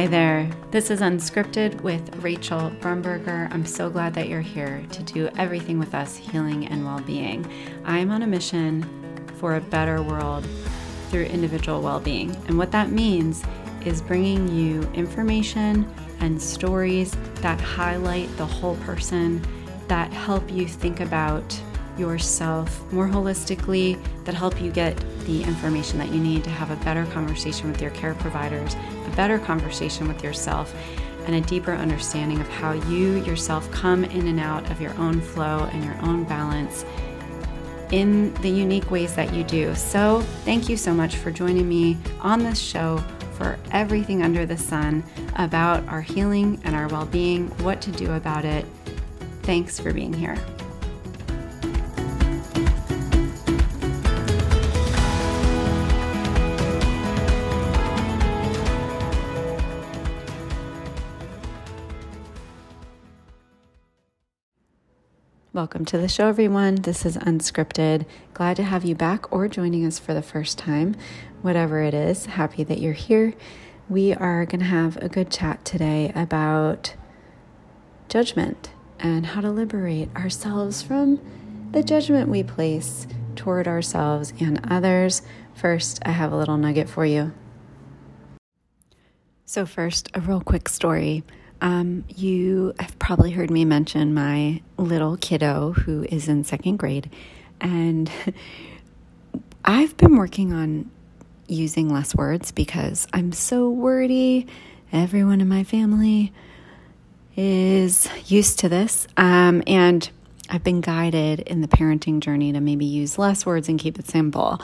Hi there. This is Unscripted with Rachel Brumberger. I'm so glad that you're here to do everything with us healing and well being. I'm on a mission for a better world through individual well being. And what that means is bringing you information and stories that highlight the whole person, that help you think about yourself more holistically, that help you get the information that you need to have a better conversation with your care providers, a better conversation with yourself, and a deeper understanding of how you yourself come in and out of your own flow and your own balance in the unique ways that you do. So, thank you so much for joining me on this show for everything under the sun about our healing and our well being, what to do about it. Thanks for being here. Welcome to the show, everyone. This is Unscripted. Glad to have you back or joining us for the first time. Whatever it is, happy that you're here. We are going to have a good chat today about judgment and how to liberate ourselves from the judgment we place toward ourselves and others. First, I have a little nugget for you. So, first, a real quick story. Um, you have probably heard me mention my little kiddo who is in second grade, and I've been working on using less words because I'm so wordy. Everyone in my family is used to this, um, and I've been guided in the parenting journey to maybe use less words and keep it simple.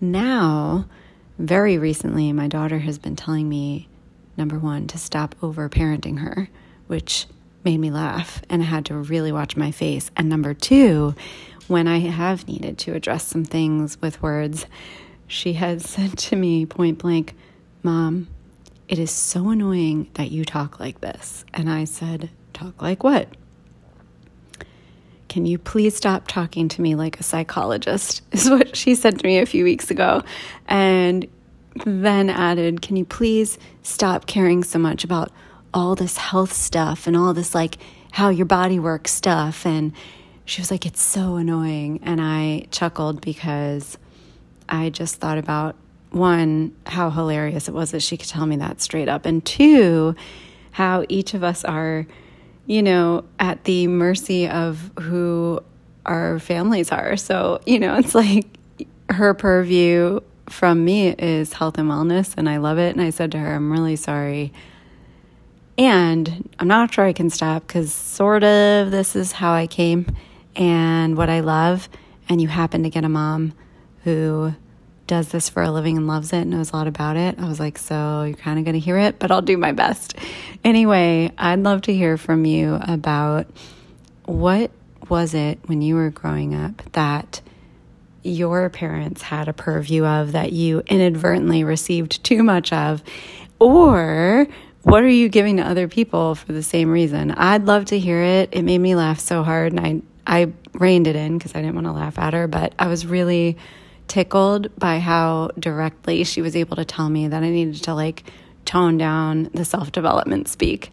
Now, very recently, my daughter has been telling me number one, to stop over parenting her, which made me laugh and I had to really watch my face. And number two, when I have needed to address some things with words, she has said to me point blank, Mom, it is so annoying that you talk like this. And I said, Talk like what? Can you please stop talking to me like a psychologist? Is what she said to me a few weeks ago. And then added, Can you please stop caring so much about all this health stuff and all this, like, how your body works stuff? And she was like, It's so annoying. And I chuckled because I just thought about one, how hilarious it was that she could tell me that straight up, and two, how each of us are, you know, at the mercy of who our families are. So, you know, it's like her purview from me is health and wellness, and I love it. And I said to her, I'm really sorry. And I'm not sure I can stop because, sort of, this is how I came and what I love. And you happen to get a mom who does this for a living and loves it and knows a lot about it. I was like, so you're kind of going to hear it, but I'll do my best. Anyway, I'd love to hear from you about what was it when you were growing up that your parents had a purview of that you inadvertently received too much of? Or what are you giving to other people for the same reason? I'd love to hear it. It made me laugh so hard and I I reined it in because I didn't want to laugh at her, but I was really tickled by how directly she was able to tell me that I needed to like tone down the self-development speak.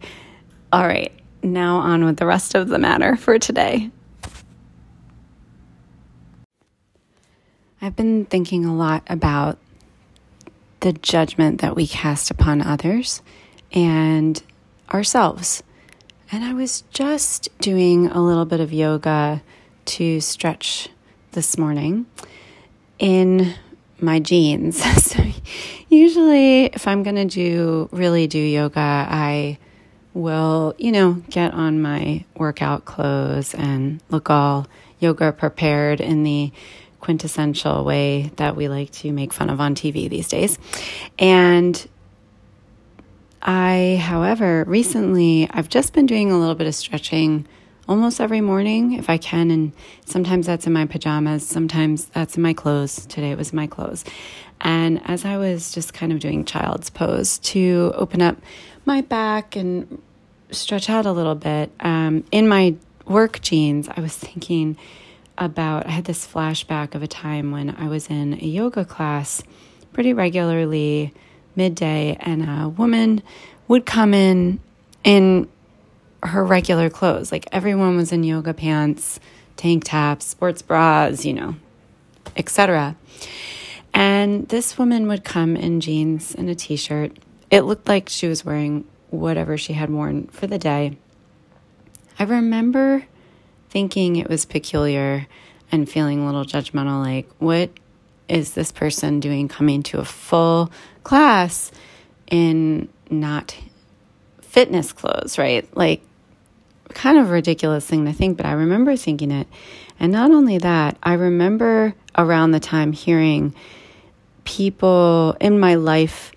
All right, now on with the rest of the matter for today. I've been thinking a lot about the judgment that we cast upon others and ourselves. And I was just doing a little bit of yoga to stretch this morning in my jeans. so usually if I'm going to do really do yoga, I will, you know, get on my workout clothes and look all yoga prepared in the quintessential way that we like to make fun of on TV these days. And I, however, recently I've just been doing a little bit of stretching almost every morning if I can. And sometimes that's in my pajamas, sometimes that's in my clothes. Today it was my clothes. And as I was just kind of doing child's pose to open up my back and stretch out a little bit, um, in my work jeans, I was thinking, about, I had this flashback of a time when I was in a yoga class pretty regularly midday, and a woman would come in in her regular clothes. Like everyone was in yoga pants, tank tops, sports bras, you know, etc. And this woman would come in jeans and a t shirt. It looked like she was wearing whatever she had worn for the day. I remember thinking it was peculiar and feeling a little judgmental like, what is this person doing coming to a full class in not fitness clothes, right? Like, kind of ridiculous thing to think, but I remember thinking it. And not only that, I remember around the time hearing people in my life,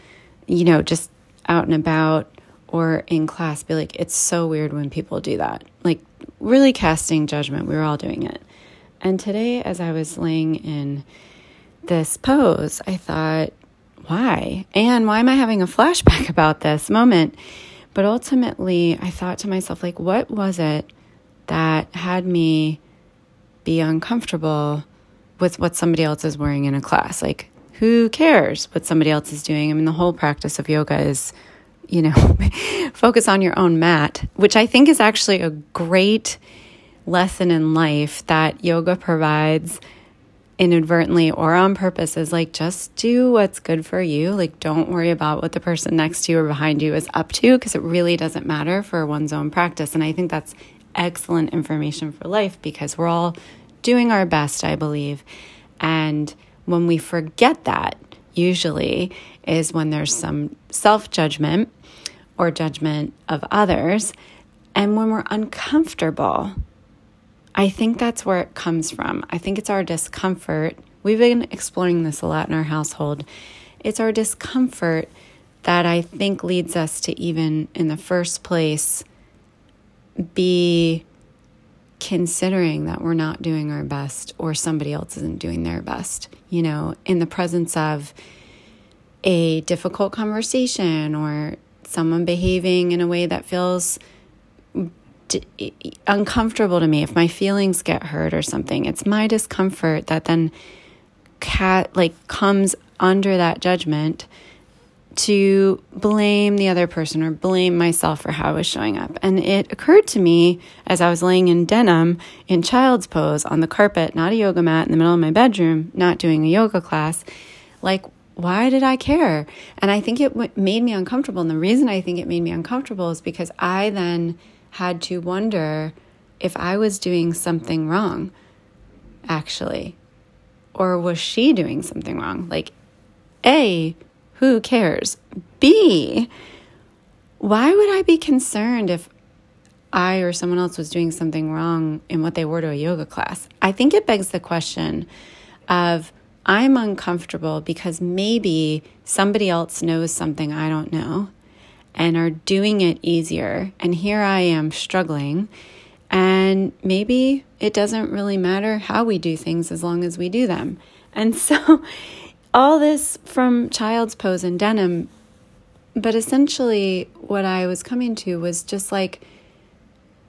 you know, just out and about or in class be like, it's so weird when people do that. Like, really casting judgment. We were all doing it. And today, as I was laying in this pose, I thought, why? And why am I having a flashback about this moment? But ultimately, I thought to myself, like, what was it that had me be uncomfortable with what somebody else is wearing in a class? Like, who cares what somebody else is doing? I mean, the whole practice of yoga is, you know, focus on your own mat, which I think is actually a great lesson in life that yoga provides inadvertently or on purpose is like just do what's good for you. Like don't worry about what the person next to you or behind you is up to because it really doesn't matter for one's own practice. And I think that's excellent information for life because we're all doing our best, I believe. And when we forget that, usually is when there's some self judgment or judgment of others. And when we're uncomfortable, I think that's where it comes from. I think it's our discomfort. We've been exploring this a lot in our household. It's our discomfort that I think leads us to even in the first place be considering that we're not doing our best or somebody else isn't doing their best, you know, in the presence of a difficult conversation or someone behaving in a way that feels uncomfortable to me if my feelings get hurt or something it's my discomfort that then cat like comes under that judgment to blame the other person or blame myself for how I was showing up. And it occurred to me as I was laying in denim in child's pose on the carpet, not a yoga mat in the middle of my bedroom, not doing a yoga class, like, why did I care? And I think it made me uncomfortable. And the reason I think it made me uncomfortable is because I then had to wonder if I was doing something wrong, actually. Or was she doing something wrong? Like, A, who cares? B, why would I be concerned if I or someone else was doing something wrong in what they were to a yoga class? I think it begs the question of I'm uncomfortable because maybe somebody else knows something I don't know and are doing it easier. And here I am struggling. And maybe it doesn't really matter how we do things as long as we do them. And so, all this from child's pose and denim, but essentially, what I was coming to was just like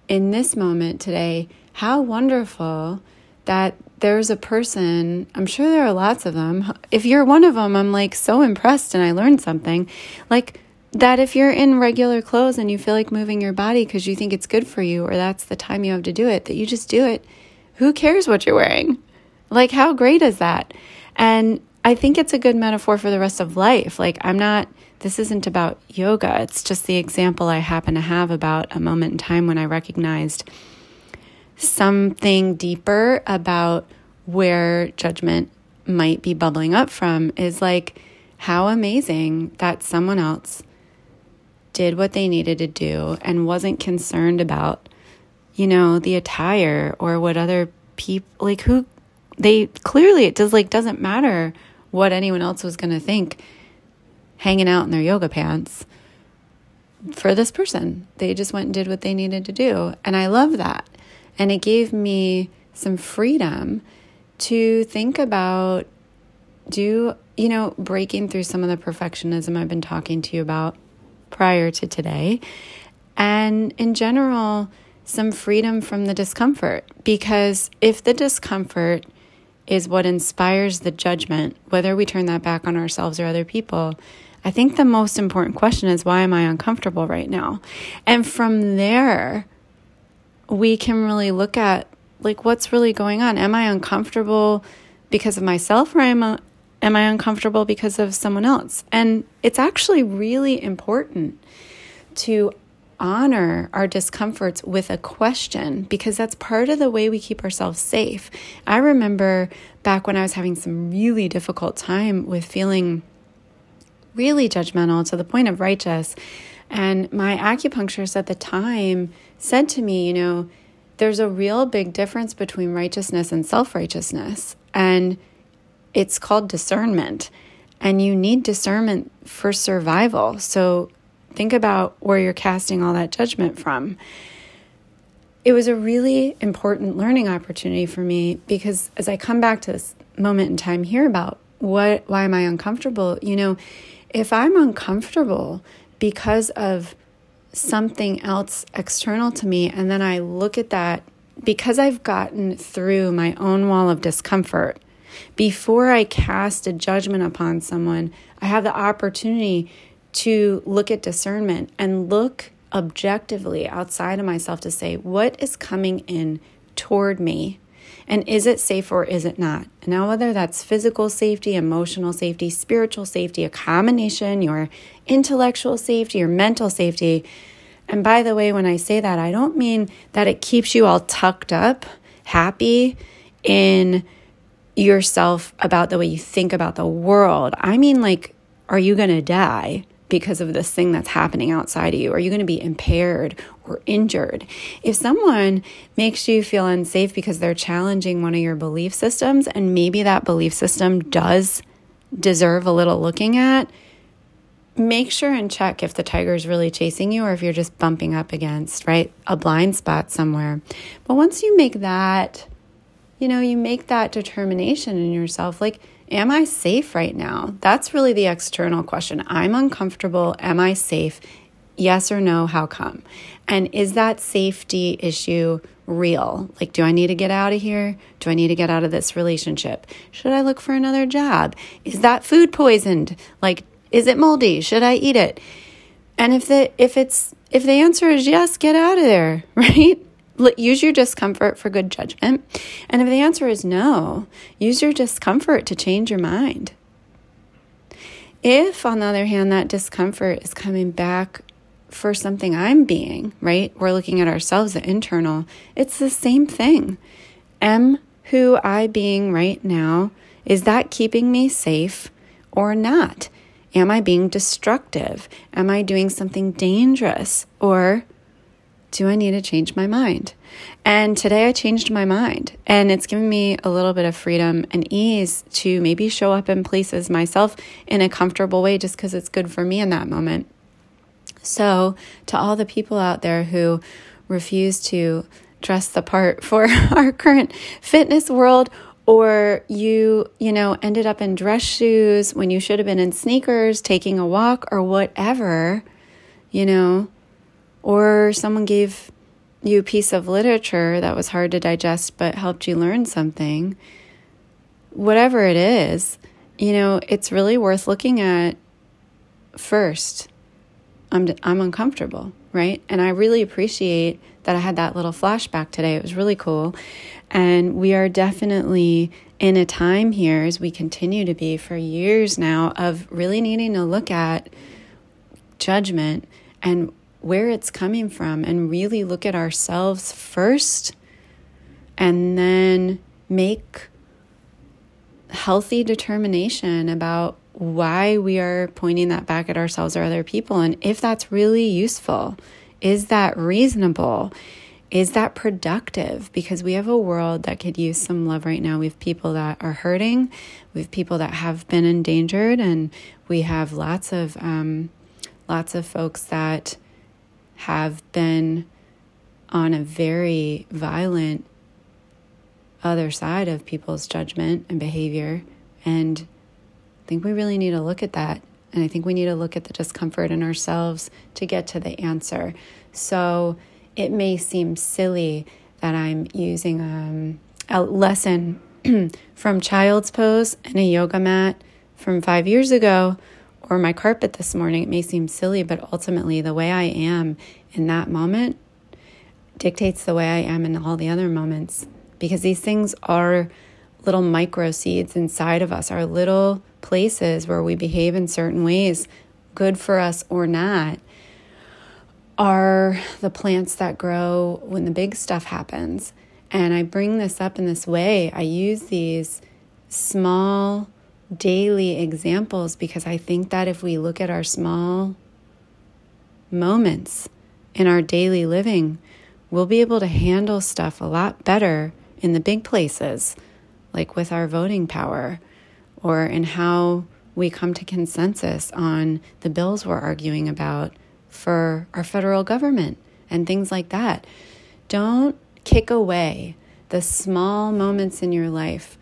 in this moment today, how wonderful that there's a person, I'm sure there are lots of them. If you're one of them, I'm like so impressed and I learned something. Like, that if you're in regular clothes and you feel like moving your body because you think it's good for you or that's the time you have to do it, that you just do it. Who cares what you're wearing? Like, how great is that? And I think it's a good metaphor for the rest of life. Like, I'm not, this isn't about yoga. It's just the example I happen to have about a moment in time when I recognized something deeper about where judgment might be bubbling up from is like, how amazing that someone else did what they needed to do and wasn't concerned about, you know, the attire or what other people like who they clearly it does like doesn't matter what anyone else was going to think hanging out in their yoga pants for this person. They just went and did what they needed to do. And I love that. And it gave me some freedom to think about do, you know, breaking through some of the perfectionism I've been talking to you about prior to today. And in general, some freedom from the discomfort. Because if the discomfort is what inspires the judgment, whether we turn that back on ourselves or other people, I think the most important question is why am I uncomfortable right now? And from there, we can really look at like what's really going on. Am I uncomfortable because of myself or am I, am I uncomfortable because of someone else? And it's actually really important to honor our discomforts with a question because that's part of the way we keep ourselves safe. I remember back when I was having some really difficult time with feeling really judgmental to the point of righteous. And my acupuncturist at the time said to me, you know, there's a real big difference between righteousness and self righteousness. And it's called discernment. And you need discernment for survival. So think about where you're casting all that judgment from. It was a really important learning opportunity for me because as I come back to this moment in time here about what why am I uncomfortable, you know, if I'm uncomfortable because of something else external to me, and then I look at that because I've gotten through my own wall of discomfort, before I cast a judgment upon someone, I have the opportunity to look at discernment and look objectively outside of myself to say, what is coming in toward me and is it safe or is it not? Now, whether that's physical safety, emotional safety, spiritual safety, a combination, your intellectual safety, your mental safety. And by the way, when I say that, I don't mean that it keeps you all tucked up, happy in yourself about the way you think about the world. I mean, like, are you going to die? Because of this thing that's happening outside of you? Are you going to be impaired or injured? If someone makes you feel unsafe because they're challenging one of your belief systems, and maybe that belief system does deserve a little looking at, make sure and check if the tiger is really chasing you or if you're just bumping up against, right, a blind spot somewhere. But once you make that, you know, you make that determination in yourself, like, Am I safe right now? That's really the external question. I'm uncomfortable. Am I safe? Yes or no? How come? And is that safety issue real? Like, do I need to get out of here? Do I need to get out of this relationship? Should I look for another job? Is that food poisoned? Like, is it moldy? Should I eat it? And if the if it's if the answer is yes, get out of there, right? Use your discomfort for good judgment. And if the answer is no, use your discomfort to change your mind. If, on the other hand, that discomfort is coming back for something I'm being, right? We're looking at ourselves, the internal, it's the same thing. Am who I being right now, is that keeping me safe or not? Am I being destructive? Am I doing something dangerous? Or do I need to change my mind? And today I changed my mind, and it's given me a little bit of freedom and ease to maybe show up in places myself in a comfortable way just because it's good for me in that moment. So, to all the people out there who refuse to dress the part for our current fitness world, or you, you know, ended up in dress shoes when you should have been in sneakers taking a walk or whatever, you know, or someone gave you a piece of literature that was hard to digest but helped you learn something, whatever it is, you know, it's really worth looking at first. I'm, I'm uncomfortable, right? And I really appreciate that I had that little flashback today. It was really cool. And we are definitely in a time here, as we continue to be for years now, of really needing to look at judgment and where it's coming from and really look at ourselves first and then make healthy determination about why we are pointing that back at ourselves or other people and if that's really useful. Is that reasonable? Is that productive? Because we have a world that could use some love right now. We have people that are hurting, we have people that have been endangered, and we have lots of um, lots of folks that have been on a very violent other side of people's judgment and behavior. And I think we really need to look at that. And I think we need to look at the discomfort in ourselves to get to the answer. So it may seem silly that I'm using um, a lesson from Child's Pose and a yoga mat from five years ago or my carpet this morning. It may seem silly, but ultimately, the way I am in that moment dictates the way I am in all the other moments because these things are little micro seeds inside of us, are little places where we behave in certain ways, good for us or not, are the plants that grow when the big stuff happens. And I bring this up in this way. I use these small daily examples because I think that if we look at our small moments in our daily living, we'll be able to handle stuff a lot better in the big places, like with our voting power or in how we come to consensus on the bills we're arguing about for our federal government and things like that. Don't kick away the small moments in your life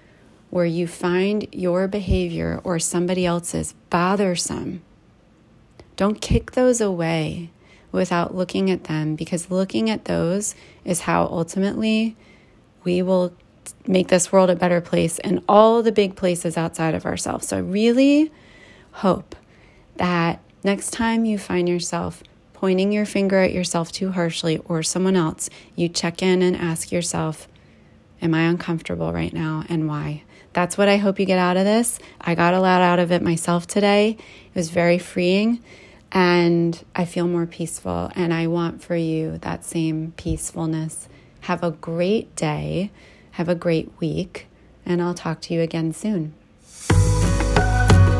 where you find your behavior or somebody else's bothersome. Don't kick those away without looking at them because looking at those is how ultimately we will make this world a better place and all the big places outside of ourselves. So I really hope that next time you find yourself pointing your finger at yourself too harshly or someone else, you check in and ask yourself, Am I uncomfortable right now and why? That's what I hope you get out of this. I got a lot out of it myself today. It was very freeing and I feel more peaceful. And I want for you that same peacefulness. Have a great day. Have a great week. And I'll talk to you again soon.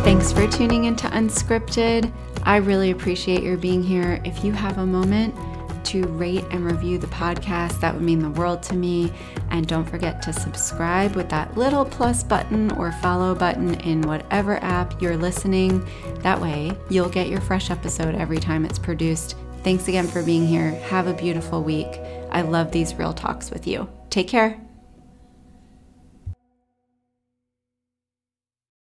Thanks for tuning into Unscripted. I really appreciate your being here. If you have a moment, to rate and review the podcast. That would mean the world to me. And don't forget to subscribe with that little plus button or follow button in whatever app you're listening. That way, you'll get your fresh episode every time it's produced. Thanks again for being here. Have a beautiful week. I love these real talks with you. Take care.